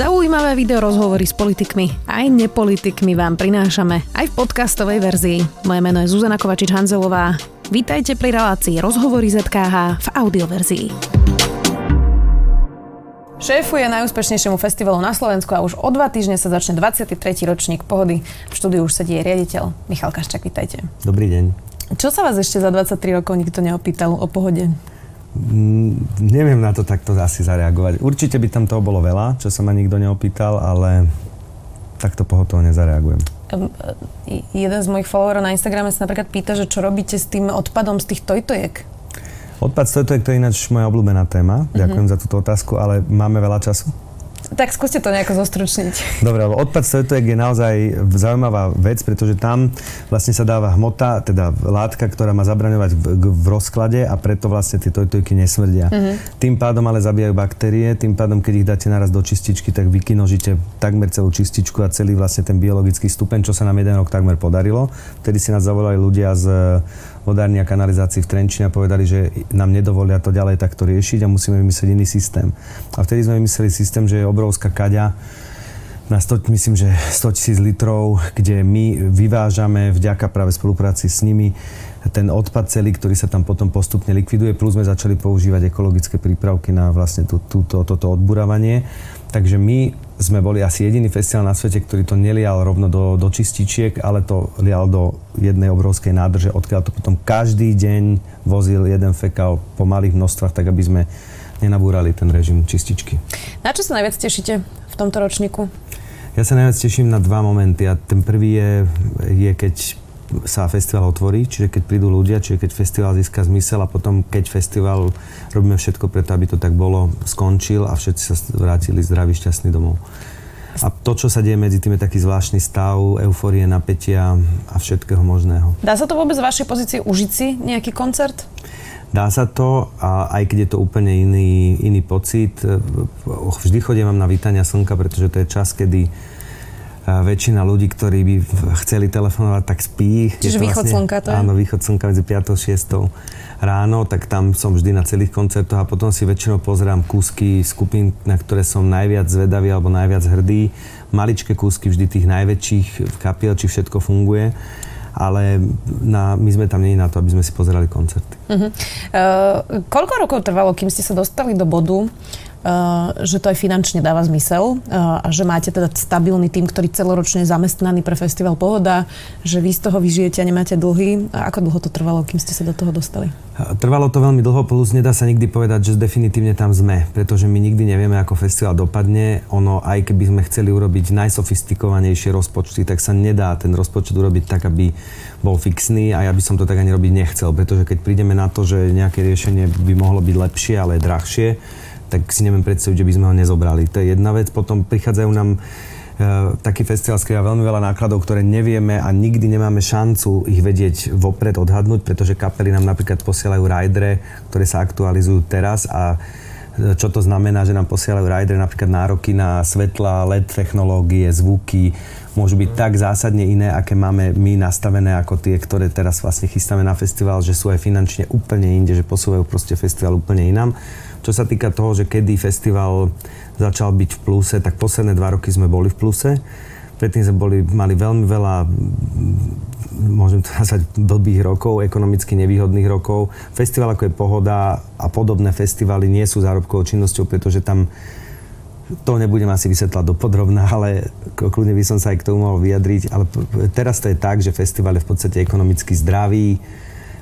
Zaujímavé video rozhovory s politikmi aj nepolitikmi vám prinášame aj v podcastovej verzii. Moje meno je Zuzana Kovačič-Hanzelová. Vítajte pri relácii Rozhovory ZKH v audioverzii. Šéfuje najúspešnejšiemu festivalu na Slovensku a už o dva týždne sa začne 23. ročník pohody. V štúdiu už sedí riaditeľ Michal Kaščak, vítajte. Dobrý deň. Čo sa vás ešte za 23 rokov nikto neopýtal o pohode? Mm, neviem na to takto asi zareagovať. Určite by tam toho bolo veľa, čo sa ma nikto neopýtal, ale takto pohotovo nezareagujem. Um, jeden z mojich followerov na Instagrame sa napríklad pýta, že čo robíte s tým odpadom z tých tojtojek? Odpad z tojtojek to je ináč moja obľúbená téma. Mm-hmm. Ďakujem za túto otázku, ale máme veľa času? Tak skúste to nejako zostručniť. Dobre, lebo odpad stojetojek je naozaj zaujímavá vec, pretože tam vlastne sa dáva hmota, teda látka, ktorá má zabraňovať v, v rozklade a preto vlastne tie tojtojky nesmrdia. Mm-hmm. Tým pádom ale zabíjajú baktérie, tým pádom, keď ich dáte naraz do čističky, tak vykinožíte takmer celú čističku a celý vlastne ten biologický stupeň, čo sa nám jeden rok takmer podarilo. Vtedy si nás zavolali ľudia z vodárny a kanalizácii v Trenčine a povedali, že nám nedovolia to ďalej takto riešiť a musíme vymyslieť iný systém. A vtedy sme vymysleli systém, že je obrovská kaďa na 100, myslím, že 100 tisíc litrov, kde my vyvážame vďaka práve spolupráci s nimi ten odpad celý, ktorý sa tam potom postupne likviduje, plus sme začali používať ekologické prípravky na vlastne tú, túto, toto odburávanie. Takže my sme boli asi jediný festival na svete, ktorý to nelial rovno do, do čističiek, ale to lial do jednej obrovskej nádrže, odkiaľ to potom každý deň vozil jeden fekal po malých množstvách, tak aby sme nenabúrali ten režim čističky. Na čo sa najviac tešíte v tomto ročníku? Ja sa najviac teším na dva momenty. A ten prvý je, je keď sa festival otvorí, čiže keď prídu ľudia, čiže keď festival získa zmysel a potom keď festival robíme všetko preto, aby to tak bolo, skončil a všetci sa vrátili zdraví, šťastní domov. A to, čo sa deje medzi tým, je taký zvláštny stav, eufórie, napätia a všetkého možného. Dá sa to vôbec z vašej pozície užiť si nejaký koncert? Dá sa to, a aj keď je to úplne iný, iný pocit. Vždy chodím vám na vítania slnka, pretože to je čas, kedy väčšina ľudí, ktorí by chceli telefonovať, tak spí. Čiže východ vlastne, slnka to je? Áno, východ slnka medzi 5 a 6 ráno, tak tam som vždy na celých koncertoch a potom si väčšinou pozerám kúsky skupín, na ktoré som najviac zvedavý alebo najviac hrdý. Maličké kúsky vždy tých najväčších v kapiel, či všetko funguje ale na, my sme tam nie na to, aby sme si pozerali koncerty. Uh-huh. Uh, koľko rokov trvalo, kým ste sa dostali do bodu, že to aj finančne dáva zmysel eh, a že máte teda stabilný tým, ktorý celoročne je zamestnaný pre festival Pohoda, že vy z toho vyžijete a nemáte dlhy. A ako dlho to trvalo, kým ste sa do toho dostali? Trvalo to veľmi dlho, plus nedá sa nikdy povedať, že definitívne tam sme, pretože my nikdy nevieme, ako festival dopadne. Ono, aj keby sme chceli urobiť najsofistikovanejšie rozpočty, tak sa nedá ten rozpočet urobiť tak, aby bol fixný a ja by som to tak ani robiť nechcel, pretože keď prídeme na to, že nejaké riešenie by mohlo byť lepšie, ale drahšie, tak si neviem predstaviť, že by sme ho nezobrali. To je jedna vec. Potom prichádzajú nám e, taký festival skrýva veľmi veľa nákladov, ktoré nevieme a nikdy nemáme šancu ich vedieť vopred odhadnúť, pretože kapely nám napríklad posielajú rajdre, ktoré sa aktualizujú teraz a e, čo to znamená, že nám posielajú rajdre napríklad nároky na svetla, LED technológie, zvuky, môžu byť tak zásadne iné, aké máme my nastavené ako tie, ktoré teraz vlastne chystáme na festival, že sú aj finančne úplne inde, že posúvajú proste festival úplne inám. Čo sa týka toho, že kedy festival začal byť v pluse, tak posledné dva roky sme boli v pluse. Predtým sme boli, mali veľmi veľa môžem to nazvať blbých rokov, ekonomicky nevýhodných rokov. Festival ako je Pohoda a podobné festivaly nie sú zárobkovou činnosťou, pretože tam to nebudem asi vysvetľať dopodrobná, ale kľudne by som sa aj k tomu mohol vyjadriť. Ale teraz to je tak, že festival je v podstate ekonomicky zdravý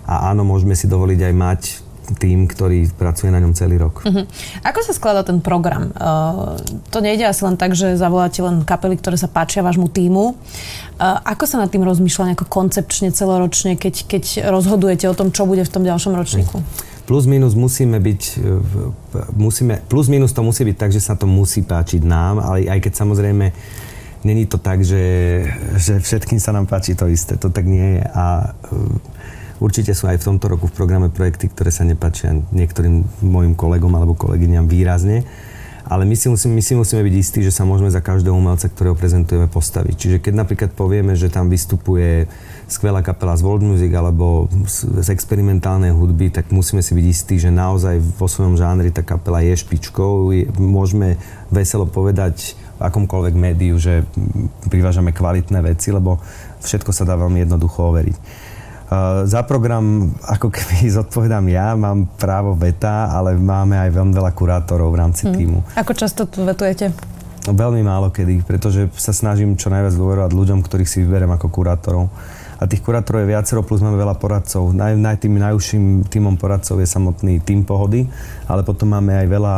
a áno, môžeme si dovoliť aj mať tým, ktorý pracuje na ňom celý rok. Uh-huh. Ako sa skladá ten program? Uh, to nejde asi len tak, že zavoláte len kapely, ktoré sa páčia vášmu týmu. Uh, ako sa nad tým rozmýšľa nejako koncepčne, celoročne, keď, keď rozhodujete o tom, čo bude v tom ďalšom ročníku? Plus minus musíme byť, musíme, plus minus to musí byť tak, že sa to musí páčiť nám, ale aj keď samozrejme není to tak, že, že všetkým sa nám páči to isté, to tak nie je. A Určite sú aj v tomto roku v programe projekty, ktoré sa nepáčia niektorým mojim kolegom alebo kolegyňam výrazne. ale my si, musíme, my si musíme byť istí, že sa môžeme za každého umelca, ktorého prezentujeme, postaviť. Čiže keď napríklad povieme, že tam vystupuje skvelá kapela z world music alebo z experimentálnej hudby, tak musíme si byť istí, že naozaj vo svojom žánri tá kapela je špičkou. Môžeme veselo povedať v akomkoľvek médiu, že privážame kvalitné veci, lebo všetko sa dá veľmi jednoducho overiť. Uh, za program ako keby zodpovedám ja, mám právo veta, ale máme aj veľmi veľa kurátorov v rámci hmm. týmu. Ako často tu vetujete? Veľmi málo kedy, pretože sa snažím čo najviac dôverovať ľuďom, ktorých si vyberiem ako kurátorov a tých kurátorov je viacero, plus máme veľa poradcov. Naj, naj, tým najúžším týmom poradcov je samotný tým pohody, ale potom máme aj veľa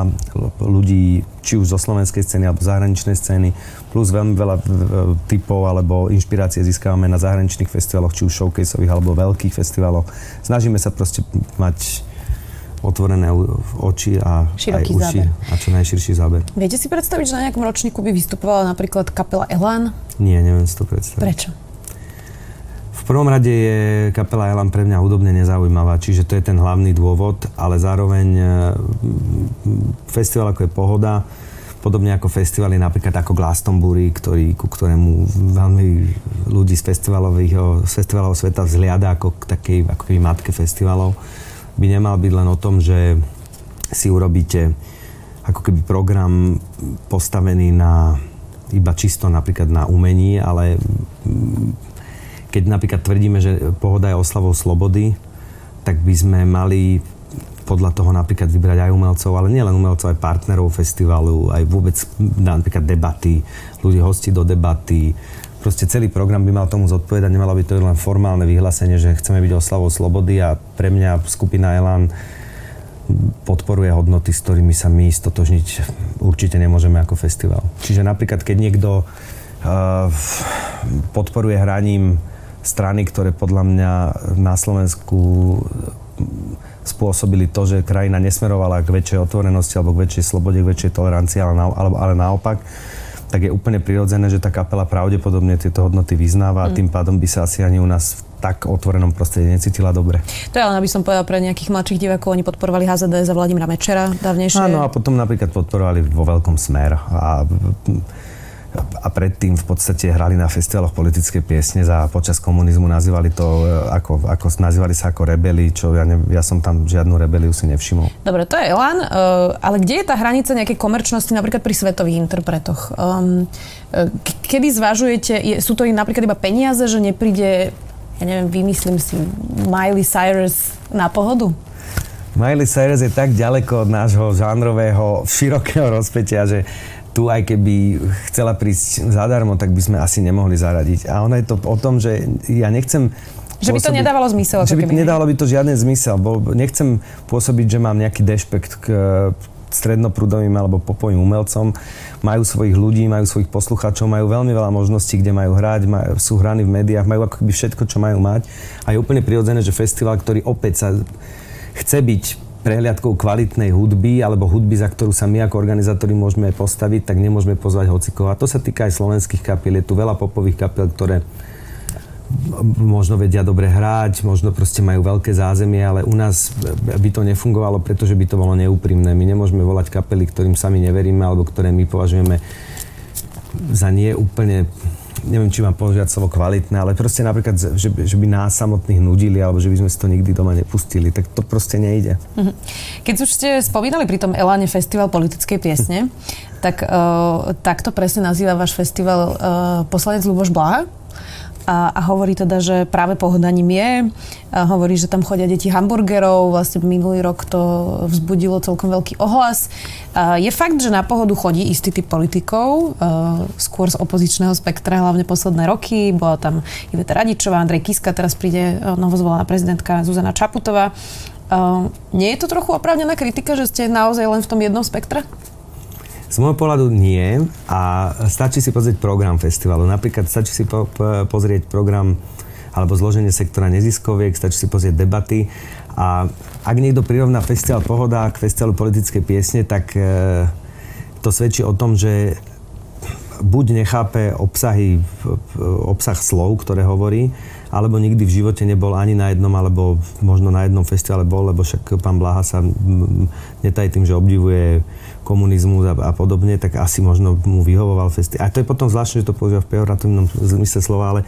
ľudí, či už zo slovenskej scény alebo zahraničnej scény, plus veľmi veľa typov alebo inšpirácie získavame na zahraničných festivaloch, či už showcaseových alebo veľkých festivaloch. Snažíme sa proste mať otvorené oči a Široký aj uši záber. a čo najširší záber. Viete si predstaviť, že na nejakom ročníku by vystupovala napríklad kapela Elan? Nie, neviem si to predstaviť. Prečo? Prvom rade je kapela Elan pre mňa hudobne nezaujímavá, čiže to je ten hlavný dôvod, ale zároveň e, festival ako je Pohoda, podobne ako festivaly napríklad ako Glastonbury, ktorý, ku ktorému veľmi ľudí z festivalového, z festivalového sveta vzliada ako k takej ako keby matke festivalov, by nemal byť len o tom, že si urobíte ako keby program postavený na iba čisto napríklad na umení, ale keď napríklad tvrdíme, že pohoda je oslavou slobody, tak by sme mali podľa toho napríklad vybrať aj umelcov, ale nielen umelcov, aj partnerov festivalu, aj vôbec napríklad debaty, ľudí hosti do debaty. Proste celý program by mal tomu zodpovedať, nemalo by to len formálne vyhlásenie, že chceme byť oslavou slobody a pre mňa skupina Elan podporuje hodnoty, s ktorými sa my stotožniť určite nemôžeme ako festival. Čiže napríklad, keď niekto uh, podporuje hraním strany, ktoré podľa mňa na Slovensku spôsobili to, že krajina nesmerovala k väčšej otvorenosti alebo k väčšej slobode, k väčšej tolerancii, ale, na, ale, ale naopak, tak je úplne prirodzené, že tá kapela pravdepodobne tieto hodnoty vyznáva mm. a tým pádom by sa asi ani u nás v tak otvorenom prostredí necítila dobre. To je ale, aby som povedala, pre nejakých mladších divákov, oni podporovali HZD za Vladimíra Mečera dávnejšie. Áno, a potom napríklad podporovali vo veľkom smer. A a predtým v podstate hrali na festivaloch politické piesne za počas komunizmu nazývali to e, ako, ako nazývali sa ako rebeli, čo ja, ne, ja som tam žiadnu rebeliu si nevšimol. Dobre, to je Elan, uh, ale kde je tá hranica nejakej komerčnosti napríklad pri svetových interpretoch? Um, kedy zvažujete, je, sú to napríklad iba peniaze, že nepríde, ja neviem, vymyslím si, Miley Cyrus na pohodu? Miley Cyrus je tak ďaleko od nášho žánrového širokého rozpetia, že tu aj keby chcela prísť zadarmo, tak by sme asi nemohli zaradiť. A ono je to o tom, že ja nechcem že by to nedávalo zmysel. Že by, keby, nedávalo by to žiaden zmysel. Bo nechcem pôsobiť, že mám nejaký dešpekt k strednoprúdovým alebo popovým umelcom. Majú svojich ľudí, majú svojich poslucháčov, majú veľmi veľa možností, kde majú hrať, majú, sú hraní v médiách, majú ako keby všetko, čo majú mať. A je úplne prirodzené, že festival, ktorý opäť sa chce byť prehliadkou kvalitnej hudby alebo hudby, za ktorú sa my ako organizátori môžeme postaviť, tak nemôžeme pozvať hocikov. A to sa týka aj slovenských kapiel. Je tu veľa popových kapiel, ktoré možno vedia dobre hrať, možno proste majú veľké zázemie, ale u nás by to nefungovalo, pretože by to bolo neúprimné. My nemôžeme volať kapely, ktorým sami neveríme, alebo ktoré my považujeme za nie úplne neviem, či mám povedať slovo kvalitné, ale proste napríklad, že, že by nás samotných nudili, alebo že by sme si to nikdy doma nepustili, tak to proste nejde. Mhm. Keď už ste spomínali pri tom Eláne festival politickej piesne, tak uh, takto presne nazýva váš festival uh, poslanec Luboš Blaha a, a hovorí teda, že práve pohodaním je. A hovorí, že tam chodia deti hamburgerov. Vlastne minulý rok to vzbudilo celkom veľký ohlas. A je fakt, že na pohodu chodí istý typ politikov, skôr z opozičného spektra, hlavne posledné roky. Bola tam Iveta Radičová, Andrej Kiska, teraz príde novozvolená prezidentka Zuzana Čaputová. Nie je to trochu oprávnená kritika, že ste naozaj len v tom jednom spektre? Z môjho pohľadu nie a stačí si pozrieť program festivalu. Napríklad stačí si po, po, pozrieť program alebo zloženie sektora neziskoviek, stačí si pozrieť debaty a ak niekto prirovná festival Pohoda k festivalu politickej piesne, tak e, to svedčí o tom, že buď nechápe obsahy, obsah slov, ktoré hovorí, alebo nikdy v živote nebol ani na jednom, alebo možno na jednom festivale bol, lebo však pán Blaha sa netají tým, že obdivuje komunizmus a, a podobne, tak asi možno mu vyhovoval festival. A to je potom zvláštne, že to používa v pejoratívnom zmysle slova, ale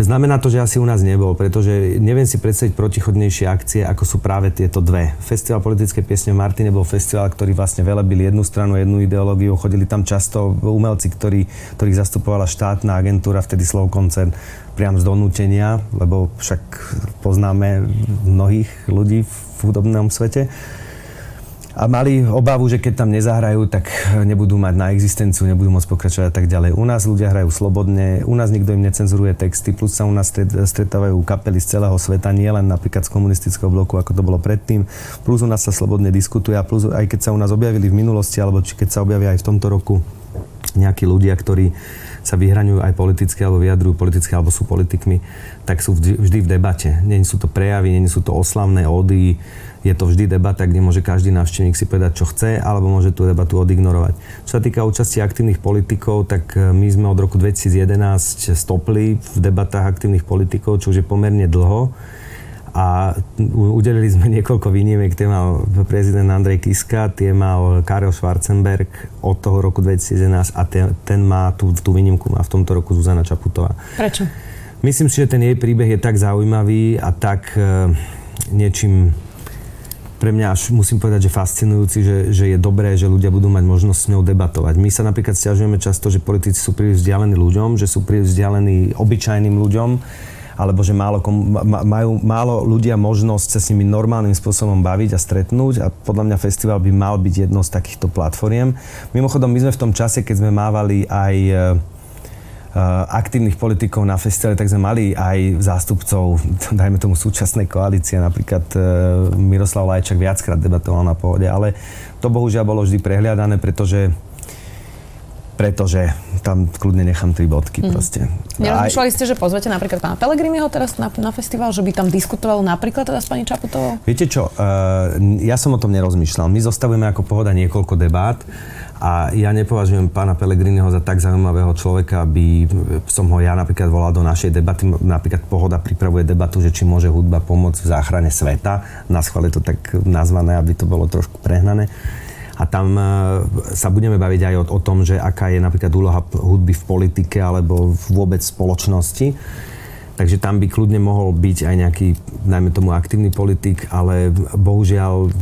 Znamená to, že asi u nás nebol, pretože neviem si predstaviť protichodnejšie akcie, ako sú práve tieto dve. Festival politické piesne v Martine bol festival, ktorý vlastne velebil jednu stranu, jednu ideológiu. Chodili tam často umelci, ktorí, ktorých zastupovala štátna agentúra, vtedy Slow koncern, priam z donútenia, lebo však poznáme mnohých ľudí v hudobnom svete a mali obavu, že keď tam nezahrajú, tak nebudú mať na existenciu, nebudú môcť pokračovať a tak ďalej. U nás ľudia hrajú slobodne, u nás nikto im necenzuruje texty, plus sa u nás stretávajú kapely z celého sveta, nie len napríklad z komunistického bloku, ako to bolo predtým. Plus u nás sa slobodne diskutuje a plus aj keď sa u nás objavili v minulosti, alebo či keď sa objavia aj v tomto roku nejakí ľudia, ktorí sa vyhraňujú aj politicky alebo vyjadrujú politicky alebo sú politikmi, tak sú vždy, v debate. Nie sú to prejavy, nie sú to oslavné ódy, je to vždy debata, kde môže každý návštevník si povedať, čo chce, alebo môže tú debatu odignorovať. Čo sa týka účasti aktívnych politikov, tak e, my sme od roku 2011 stopli v debatách aktívnych politikov, čo už je pomerne dlho. A udelili sme niekoľko výnimiek, tie mal prezident Andrej Kiska, tie mal Karel Schwarzenberg od toho roku 2011 a ten, ten má tú, tú výnimku má v tomto roku Zuzana Čaputová. Prečo? Myslím si, že ten jej príbeh je tak zaujímavý a tak e, niečím pre mňa až musím povedať, že fascinujúci, že, že je dobré, že ľudia budú mať možnosť s ňou debatovať. My sa napríklad stiažujeme často, že politici sú príliš vzdialení ľuďom, že sú príliš vzdialení obyčajným ľuďom, alebo že málo, majú málo ľudia možnosť sa s nimi normálnym spôsobom baviť a stretnúť a podľa mňa festival by mal byť jednou z takýchto platformiem. Mimochodom, my sme v tom čase, keď sme mávali aj Eh, aktívnych politikov na festivale, tak sme mali aj zástupcov, dajme tomu súčasnej koalície, napríklad eh, Miroslav Lajčak viackrát debatoval na pohode, ale to bohužiaľ bolo vždy prehliadané, pretože pretože tam kľudne nechám tri bodky mm. proste. Nerozmýšľali ste, že pozvete napríklad pána Pelegriniho teraz na, na festival, že by tam diskutoval napríklad teda s pani Čaputovou? Viete čo, uh, ja som o tom nerozmýšľal. My zostavujeme ako pohoda niekoľko debát a ja nepovažujem pána Pelegriniho za tak zaujímavého človeka, aby som ho ja napríklad volal do našej debaty. Napríklad Pohoda pripravuje debatu, že či môže hudba pomôcť v záchrane sveta. Na schvál je to tak nazvané, aby to bolo trošku prehnané. A tam e, sa budeme baviť aj o, o tom, že aká je napríklad úloha hudby v politike alebo vôbec spoločnosti. Takže tam by kľudne mohol byť aj nejaký, najmä tomu aktívny politik, ale bohužiaľ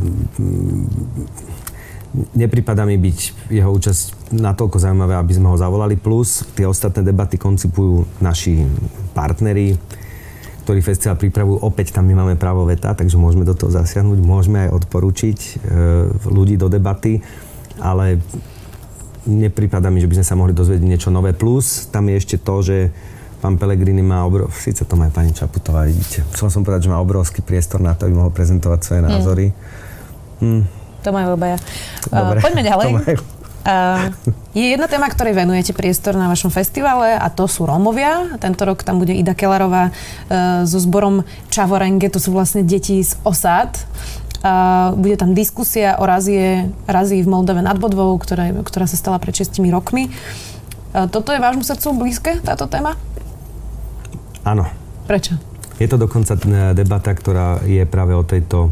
nepripada mi byť jeho účasť natoľko zaujímavé, aby sme ho zavolali. Plus tie ostatné debaty koncipujú naši partneri, ktorí festival pripravujú. Opäť tam my máme právo veta, takže môžeme do toho zasiahnuť, môžeme aj odporúčiť e, ľudí do debaty, ale nepripada mi, že by sme sa mohli dozvedieť niečo nové. Plus tam je ešte to, že pán Pelegrini má obrov... Sice to má aj pani Čaputová, vidíte. Chcel som povedať, že má obrovský priestor na to, aby mohol prezentovať svoje názory. Mm. Mm. To majú obaja. Dobre, uh, poďme ďalej. Uh, je jedna téma, ktorej venujete priestor na vašom festivale a to sú Rómovia. Tento rok tam bude Ida Kellerová uh, so zborom Čavorenge, to sú vlastne deti z osád. Uh, bude tam diskusia o razie, razii v Moldave nad Bodvou, ktorá, ktorá sa stala pred 6 rokmi. Uh, toto je vášmu srdcu blízke, táto téma? Áno. Prečo? Je to dokonca debata, ktorá je práve o tejto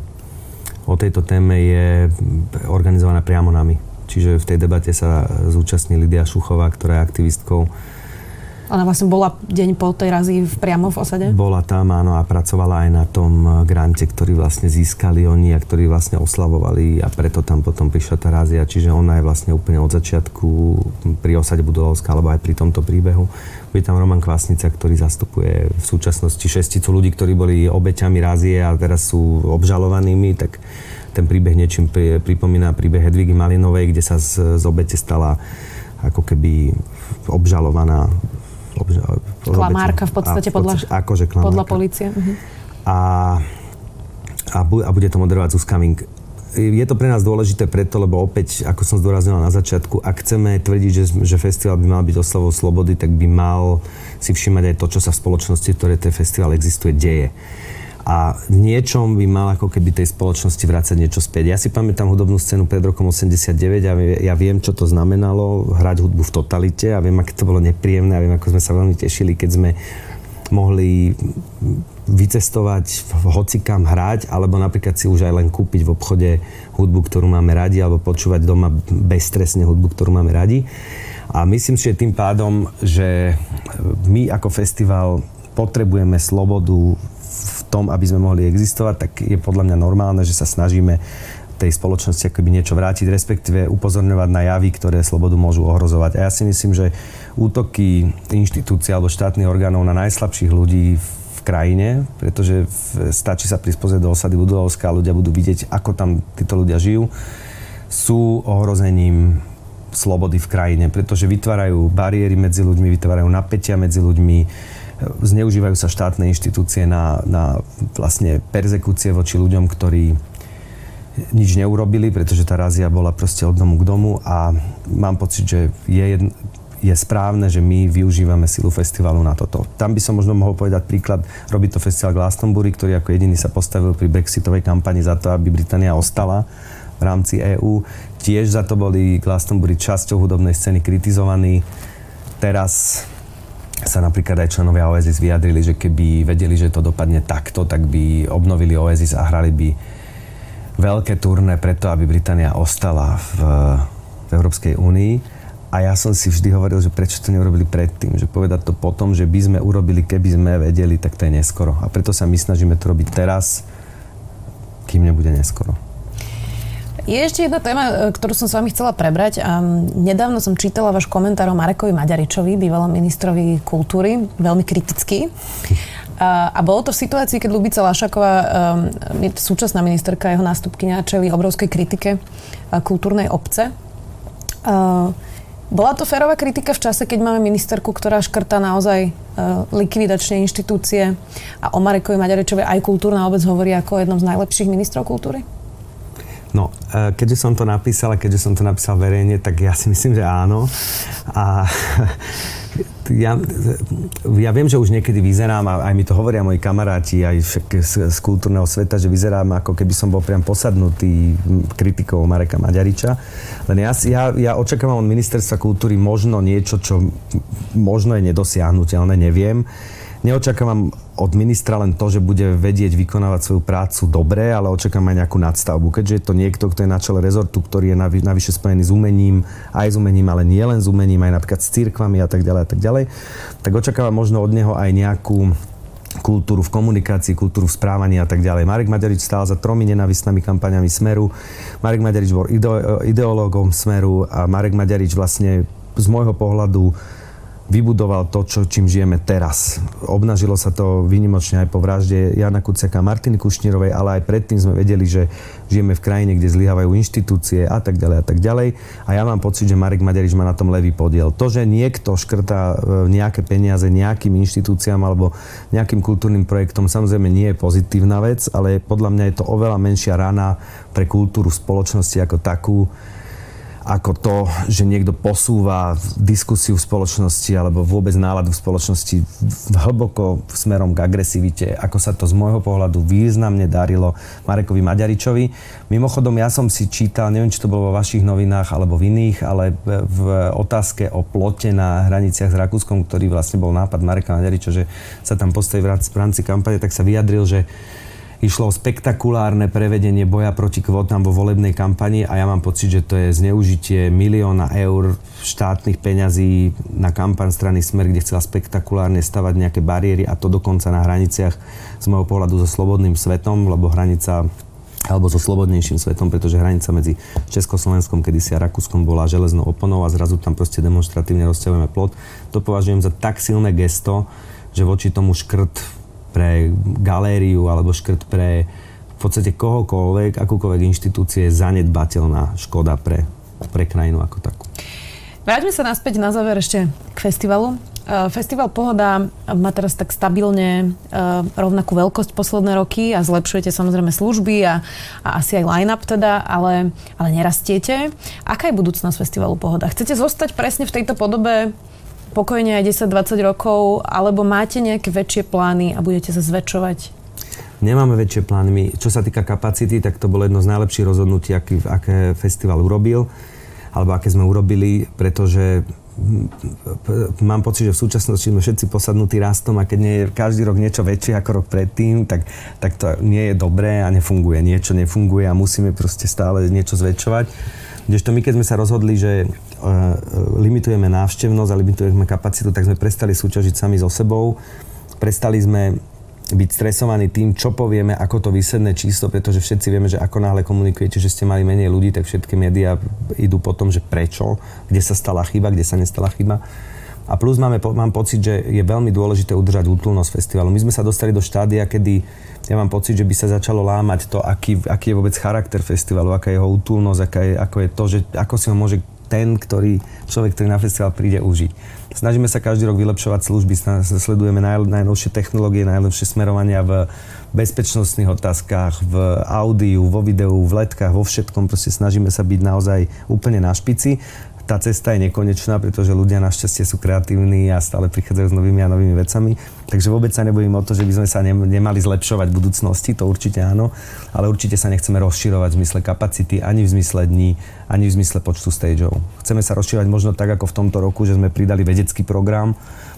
o tejto téme je organizovaná priamo nami. Čiže v tej debate sa zúčastní Lidia Šuchová, ktorá je aktivistkou ona vlastne bola deň po tej razi priamo v osade? Bola tam, áno, a pracovala aj na tom grante, ktorý vlastne získali oni a ktorý vlastne oslavovali a preto tam potom prišla tá razia. Čiže ona je vlastne úplne od začiatku pri osade Budolovská alebo aj pri tomto príbehu. Bude tam Roman Kvasnica, ktorý zastupuje v súčasnosti šesticu ľudí, ktorí boli obeťami razie a teraz sú obžalovanými, tak ten príbeh niečím pripomína príbeh Hedvigy Malinovej, kde sa z, z obete stala ako keby obžalovaná Klamárka v podstate, podľa, akože klamárka. podľa policie. Uh-huh. A, a, bu, a bude to moderovať Zuzka Mink. Je to pre nás dôležité preto, lebo opäť, ako som zdôraznila na začiatku, ak chceme tvrdiť, že, že festival by mal byť oslavou slobody, tak by mal si všímať aj to, čo sa v spoločnosti, v ktorej ten festival existuje, deje a v niečom by mal ako keby tej spoločnosti vrácať niečo späť. Ja si pamätám hudobnú scénu pred rokom 89 a ja viem, čo to znamenalo hrať hudbu v totalite a viem, aké to bolo nepríjemné a viem, ako sme sa veľmi tešili, keď sme mohli vycestovať, hocikam hrať, alebo napríklad si už aj len kúpiť v obchode hudbu, ktorú máme radi, alebo počúvať doma bezstresne hudbu, ktorú máme radi. A myslím si, že tým pádom, že my ako festival potrebujeme slobodu v tom, aby sme mohli existovať, tak je podľa mňa normálne, že sa snažíme tej spoločnosti akoby niečo vrátiť, respektíve upozorňovať na javy, ktoré slobodu môžu ohrozovať. A ja si myslím, že útoky inštitúcií alebo štátnych orgánov na najslabších ľudí v krajine, pretože stačí sa prispozrieť do osady Budulovská a ľudia budú vidieť, ako tam títo ľudia žijú, sú ohrozením slobody v krajine, pretože vytvárajú bariéry medzi ľuďmi, vytvárajú napätia medzi ľuďmi, zneužívajú sa štátne inštitúcie na, na vlastne perzekúcie voči ľuďom, ktorí nič neurobili, pretože tá razia bola proste od domu k domu a mám pocit, že je, jedn, je správne, že my využívame silu festivalu na toto. Tam by som možno mohol povedať príklad, robí to festival Glastonbury, ktorý ako jediný sa postavil pri brexitovej kampani za to, aby Británia ostala v rámci EÚ. Tiež za to boli Glastonbury časťou hudobnej scény kritizovaní. Teraz sa napríklad aj členovia Oasis vyjadrili, že keby vedeli, že to dopadne takto, tak by obnovili Oasis a hrali by veľké turné preto, aby Británia ostala v, v Európskej únii. A ja som si vždy hovoril, že prečo to neurobili predtým, že povedať to potom, že by sme urobili, keby sme vedeli, tak to je neskoro. A preto sa my snažíme to robiť teraz, kým nebude neskoro. Je ešte jedna téma, e, ktorú som s vami chcela prebrať. A nedávno som čítala váš komentár o Marekovi Maďaričovi, bývalom ministrovi kultúry, veľmi kritický. A, a bolo to v situácii, keď Lubica Lašaková, um, súčasná ministerka, jeho nástupkynia, čeli obrovskej kritike kultúrnej obce. Uh, bola to férová kritika v čase, keď máme ministerku, ktorá škrta naozaj uh, likvidačne inštitúcie a o Marekovi Maďarečovi aj kultúrna obec hovorí ako jednom z najlepších ministrov kultúry? No, e, keďže som to napísal a keďže som to napísal verejne, tak ja si myslím, že áno. A ja, ja viem, že už niekedy vyzerám, a aj mi to hovoria moji kamaráti aj z, z kultúrneho sveta, že vyzerám ako keby som bol priam posadnutý kritikou Mareka Maďariča. Len ja, ja, ja očakávam od ministerstva kultúry možno niečo, čo možno je nedosiahnutelné, neviem neočakávam od ministra len to, že bude vedieť vykonávať svoju prácu dobre, ale očakávam aj nejakú nadstavbu. Keďže je to niekto, kto je na čele rezortu, ktorý je navyše spojený s umením, aj s umením, ale nie len s umením, aj napríklad s církvami a tak ďalej a tak ďalej, tak očakávam možno od neho aj nejakú kultúru v komunikácii, kultúru v správaní a tak ďalej. Marek Maďarič stál za tromi nenavistnými kampaňami Smeru. Marek Maďarič bol ideológom Smeru a Marek Maďarič vlastne z môjho pohľadu vybudoval to, čo, čím žijeme teraz. Obnažilo sa to výnimočne aj po vražde Jana Kuciaka a Martiny Kušnírovej, ale aj predtým sme vedeli, že žijeme v krajine, kde zlyhávajú inštitúcie a tak ďalej a tak ďalej. A ja mám pocit, že Marek Maďarič má na tom levý podiel. To, že niekto škrtá e, nejaké peniaze nejakým inštitúciám alebo nejakým kultúrnym projektom, samozrejme nie je pozitívna vec, ale podľa mňa je to oveľa menšia rana pre kultúru spoločnosti ako takú, ako to, že niekto posúva diskusiu v spoločnosti alebo vôbec náladu v spoločnosti hlboko smerom k agresivite, ako sa to z môjho pohľadu významne darilo Marekovi Maďaričovi. Mimochodom, ja som si čítal, neviem, či to bolo vo vašich novinách alebo v iných, ale v otázke o plote na hraniciach s Rakúskom, ktorý vlastne bol nápad Mareka Maďariča, že sa tam postaví v rámci kampane, tak sa vyjadril, že Išlo o spektakulárne prevedenie boja proti kvótam vo volebnej kampani a ja mám pocit, že to je zneužitie milióna eur štátnych peňazí na kampaň strany Smer, kde chcela spektakulárne stavať nejaké bariéry a to dokonca na hraniciach z môjho pohľadu so slobodným svetom, lebo hranica alebo so slobodnejším svetom, pretože hranica medzi Československom kedysi a Rakúskom bola železnou oponou a zrazu tam proste demonstratívne rozťahujeme plot. To považujem za tak silné gesto, že voči tomu škrt pre galériu alebo škrt pre v podstate kohokoľvek, akúkoľvek inštitúcie je zanedbateľná škoda pre, pre krajinu ako takú. Vráťme sa naspäť na záver ešte k festivalu. Uh, Festival Pohoda má teraz tak stabilne uh, rovnakú veľkosť posledné roky a zlepšujete samozrejme služby a, a asi aj line-up teda, ale, ale nerastiete. Aká je budúcnosť Festivalu Pohoda? Chcete zostať presne v tejto podobe pokojne aj 10-20 rokov, alebo máte nejaké väčšie plány a budete sa zväčšovať? Nemáme väčšie plány. My, čo sa týka kapacity, tak to bolo jedno z najlepších rozhodnutí, aký, aké festival urobil, alebo aké sme urobili, pretože mám pocit, že v súčasnosti sme všetci posadnutí rastom a keď nie je každý rok niečo väčšie ako rok predtým, tak, tak to nie je dobré a nefunguje. Niečo nefunguje a musíme proste stále niečo zväčšovať. Kdežto my, keď sme sa rozhodli, že uh, limitujeme návštevnosť a limitujeme kapacitu, tak sme prestali súťažiť sami so sebou. Prestali sme byť stresovaní tým, čo povieme, ako to výsledné číslo, pretože všetci vieme, že ako náhle komunikujete, že ste mali menej ľudí, tak všetky médiá idú po tom, že prečo, kde sa stala chyba, kde sa nestala chyba. A plus máme, mám pocit, že je veľmi dôležité udržať útulnosť festivalu. My sme sa dostali do štádia, kedy ja mám pocit, že by sa začalo lámať to, aký, aký je vôbec charakter festivalu, aká je jeho útulnosť, aká je, ako je to, že ako si ho môže ten, ktorý, človek, ktorý na festival príde užiť. Snažíme sa každý rok vylepšovať služby, sledujeme naj, najnovšie technológie, najlepšie smerovania v bezpečnostných otázkach, v audiu, vo videu, v letkách, vo všetkom. Proste snažíme sa byť naozaj úplne na špici tá cesta je nekonečná, pretože ľudia našťastie sú kreatívni a stále prichádzajú s novými a novými vecami. Takže vôbec sa nebojím o to, že by sme sa nemali zlepšovať v budúcnosti, to určite áno, ale určite sa nechceme rozširovať v zmysle kapacity, ani v zmysle dní, ani v zmysle počtu stageov. Chceme sa rozširovať možno tak, ako v tomto roku, že sme pridali vedecký program,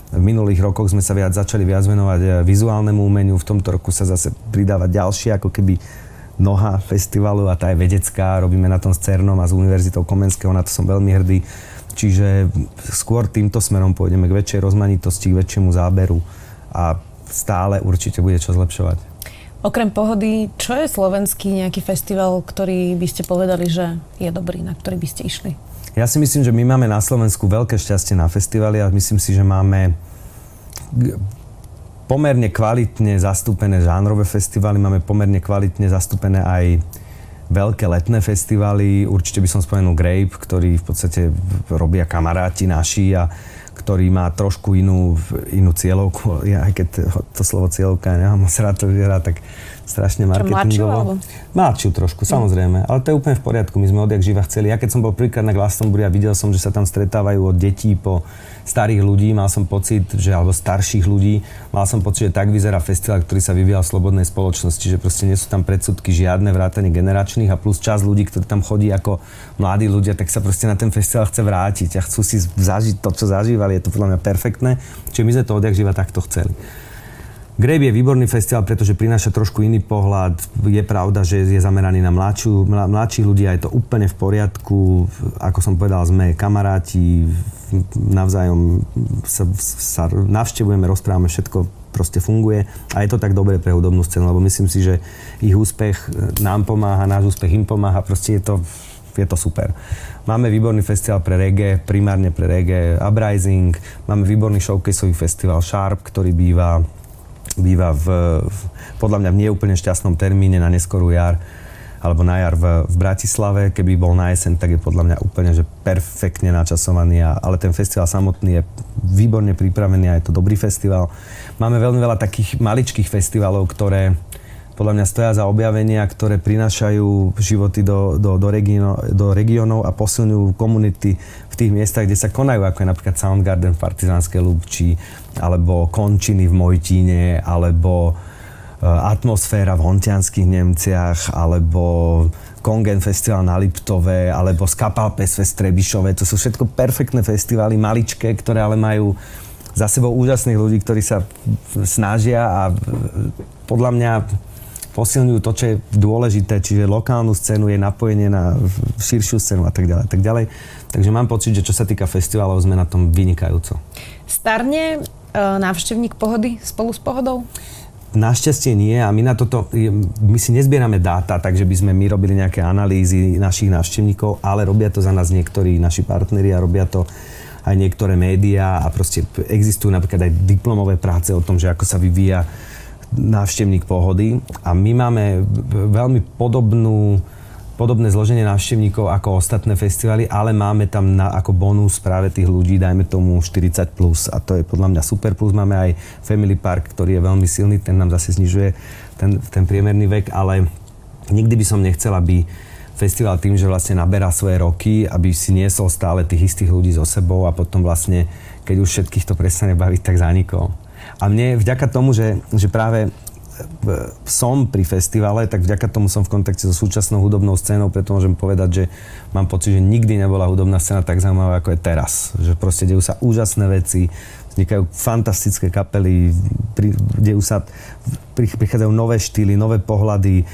v minulých rokoch sme sa viac začali viac venovať eh, vizuálnemu umeniu, v tomto roku sa zase pridáva ďalšie ako keby noha festivalu a tá je vedecká, robíme na tom s CERNom a s Univerzitou Komenského, na to som veľmi hrdý. Čiže skôr týmto smerom pôjdeme k väčšej rozmanitosti, k väčšiemu záberu a stále určite bude čo zlepšovať. Okrem pohody, čo je slovenský nejaký festival, ktorý by ste povedali, že je dobrý, na ktorý by ste išli? Ja si myslím, že my máme na Slovensku veľké šťastie na festivaly a myslím si, že máme pomerne kvalitne zastúpené žánrové festivaly, máme pomerne kvalitne zastúpené aj veľké letné festivaly. Určite by som spomenul Grape, ktorý v podstate robia kamaráti naši a ktorý má trošku inú, inú cieľovku. Ja, aj keď to slovo cieľovka nemám moc rád to vyzerá, tak strašne marketingovo. Mladšiu trošku, samozrejme. Ale to je úplne v poriadku. My sme odjak živa chceli. Ja keď som bol prvýkrát na Glastonbury a videl som, že sa tam stretávajú od detí po starých ľudí, mal som pocit, že alebo starších ľudí, mal som pocit, že tak vyzerá festival, ktorý sa vyvíjal v slobodnej spoločnosti, že proste nie sú tam predsudky žiadne vrátane generačných a plus čas ľudí, ktorí tam chodí ako mladí ľudia, tak sa proste na ten festival chce vrátiť a chcú si zažiť to, čo zažívali. Je to podľa mňa perfektné. Čiže my sme to odjak živa takto chceli. Grape je výborný festival, pretože prináša trošku iný pohľad. Je pravda, že je zameraný na mladšiu, mladší ľudia, je to úplne v poriadku. Ako som povedal, sme kamaráti, navzájom sa, sa navštevujeme, rozprávame, všetko proste funguje a je to tak dobré pre hudobnú scénu, lebo myslím si, že ich úspech nám pomáha, náš úspech im pomáha, proste je to, je to super. Máme výborný festival pre reggae, primárne pre reggae Uprising, máme výborný showcaseový festival Sharp, ktorý býva býva v, v podľa mňa v neúplne šťastnom termíne na neskorú jar alebo na jar v, v Bratislave. Keby bol na jeseň, tak je podľa mňa úplne že perfektne načasovaný. A, ale ten festival samotný je výborne pripravený a je to dobrý festival. Máme veľmi veľa takých maličkých festivalov, ktoré podľa mňa stoja za objavenia, ktoré prinášajú životy do, do, do, region, do regionov a posilňujú komunity v tých miestach, kde sa konajú, ako je napríklad Soundgarden v Partizánskej Lubči, alebo Končiny v Mojtíne, alebo e, atmosféra v Hontianských Nemciach, alebo Kongen Festival na Liptove, alebo Skapalpes Fest Trebišove. To sú všetko perfektné festivály, maličké, ktoré ale majú za sebou úžasných ľudí, ktorí sa snažia a podľa mňa posilňujú to, čo je dôležité, čiže lokálnu scénu je napojenie na širšiu scénu a tak ďalej. Tak ďalej. Takže mám pocit, že čo sa týka festivalov, sme na tom vynikajúco. Starne e, návštevník pohody spolu s pohodou? Našťastie nie a my na toto, my si nezbierame dáta, takže by sme my robili nejaké analýzy našich návštevníkov, ale robia to za nás niektorí naši partneri a robia to aj niektoré médiá a proste existujú napríklad aj diplomové práce o tom, že ako sa vyvíja návštevník pohody a my máme veľmi podobnú podobné zloženie návštevníkov ako ostatné festivaly, ale máme tam na, ako bonus práve tých ľudí, dajme tomu 40+. Plus. A to je podľa mňa super. Plus máme aj Family Park, ktorý je veľmi silný, ten nám zase znižuje ten, ten priemerný vek, ale nikdy by som nechcel, aby festival tým, že vlastne naberá svoje roky, aby si niesol stále tých istých ľudí so sebou a potom vlastne, keď už všetkých to prestane baviť, tak zanikol. A mne vďaka tomu, že, že práve som pri festivale, tak vďaka tomu som v kontakte so súčasnou hudobnou scénou, preto môžem povedať, že mám pocit, že nikdy nebola hudobná scéna tak zaujímavá, ako je teraz. Že proste dejú sa úžasné veci, vznikajú fantastické kapely, dejú sa, prichádzajú nové štýly, nové pohľady,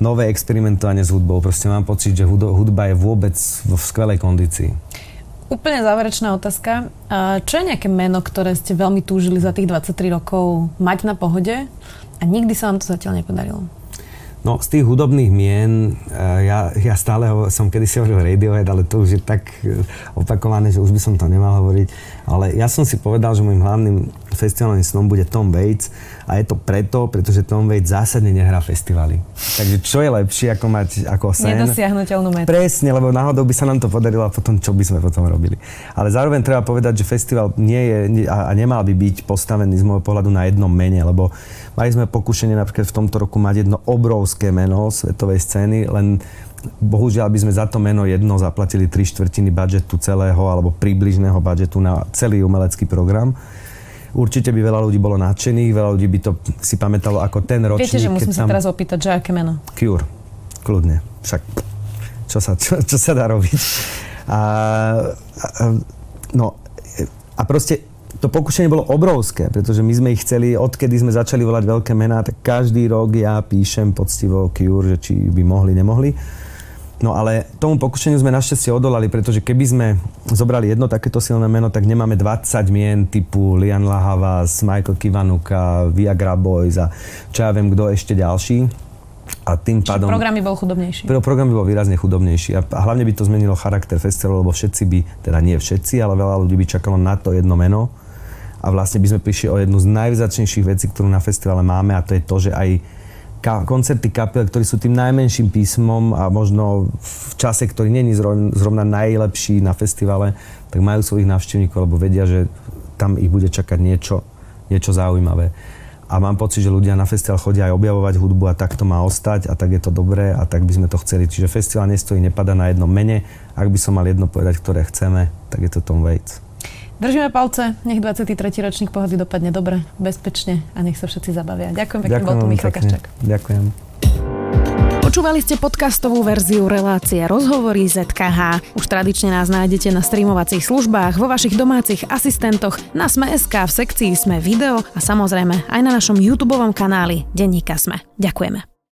nové experimentovanie s hudbou. Proste mám pocit, že hudba je vôbec vo skvelej kondícii. Úplne záverečná otázka. Čo je nejaké meno, ktoré ste veľmi túžili za tých 23 rokov mať na pohode a nikdy sa vám to zatiaľ nepodarilo? No, z tých hudobných mien, eh, ja, ja stále ho, som kedysi hovoril Radiohead, ale to už je tak eh, opakované, že už by som to nemal hovoriť. Ale ja som si povedal, že môjim hlavným festivalným snom bude Tom Waits a je to preto, pretože Tom Waits zásadne nehrá festivaly. Takže čo je lepšie ako mať ako sen? Nedosiahnutelnú metu. Presne, lebo náhodou by sa nám to podarilo a potom čo by sme potom robili. Ale zároveň treba povedať, že festival nie je a nemal by byť postavený z môjho pohľadu na jednom mene, lebo mali sme pokušenie napríklad v tomto roku mať jedno obrovské meno svetovej scény, len bohužiaľ by sme za to meno jedno zaplatili tri štvrtiny budžetu celého alebo približného budžetu na celý umelecký program. Určite by veľa ľudí bolo nadšených, veľa ľudí by to si pamätalo ako ten ročník. Viete, že musím sa teraz opýtať, že aké meno? Cure. Kľudne. Však čo sa, čo, čo sa dá robiť? A, a, no, a proste to pokušenie bolo obrovské, pretože my sme ich chceli, odkedy sme začali volať veľké mená, tak každý rok ja píšem poctivo Cure, že či by mohli, nemohli. No ale tomu pokušeniu sme našťastie odolali, pretože keby sme zobrali jedno takéto silné meno, tak nemáme 20 mien typu Lian Lahavas, Michael Kivanuka, Viagra Boys a čo ja viem, kto ešte ďalší. A tým Čiže pádom... program by bol chudobnejší. Program by bol výrazne chudobnejší a, a hlavne by to zmenilo charakter festivalu, lebo všetci by, teda nie všetci, ale veľa ľudí by čakalo na to jedno meno a vlastne by sme prišli o jednu z najvzácnejších vecí, ktorú na festivale máme a to je to, že aj ka- koncerty kapiel, ktorí sú tým najmenším písmom a možno v čase, ktorý není zrovna, najlepší na festivale, tak majú svojich návštevníkov, lebo vedia, že tam ich bude čakať niečo, niečo zaujímavé. A mám pocit, že ľudia na festival chodia aj objavovať hudbu a tak to má ostať a tak je to dobré a tak by sme to chceli. Čiže festival nestojí, nepada na jednom mene. Ak by som mal jedno povedať, ktoré chceme, tak je to Tom Waits. Držíme palce, nech 23. ročník pohody dopadne dobre, bezpečne a nech sa všetci zabavia. Ďakujem pekne, bol tu Michal Kaščák. Ďakujem. Počúvali ste podcastovú verziu relácie Rozhovory ZKH. Už tradične nás nájdete na streamovacích službách, vo vašich domácich asistentoch, na Sme.sk, v sekcii Sme video a samozrejme aj na našom YouTube kanáli Denníka Sme. Ďakujeme.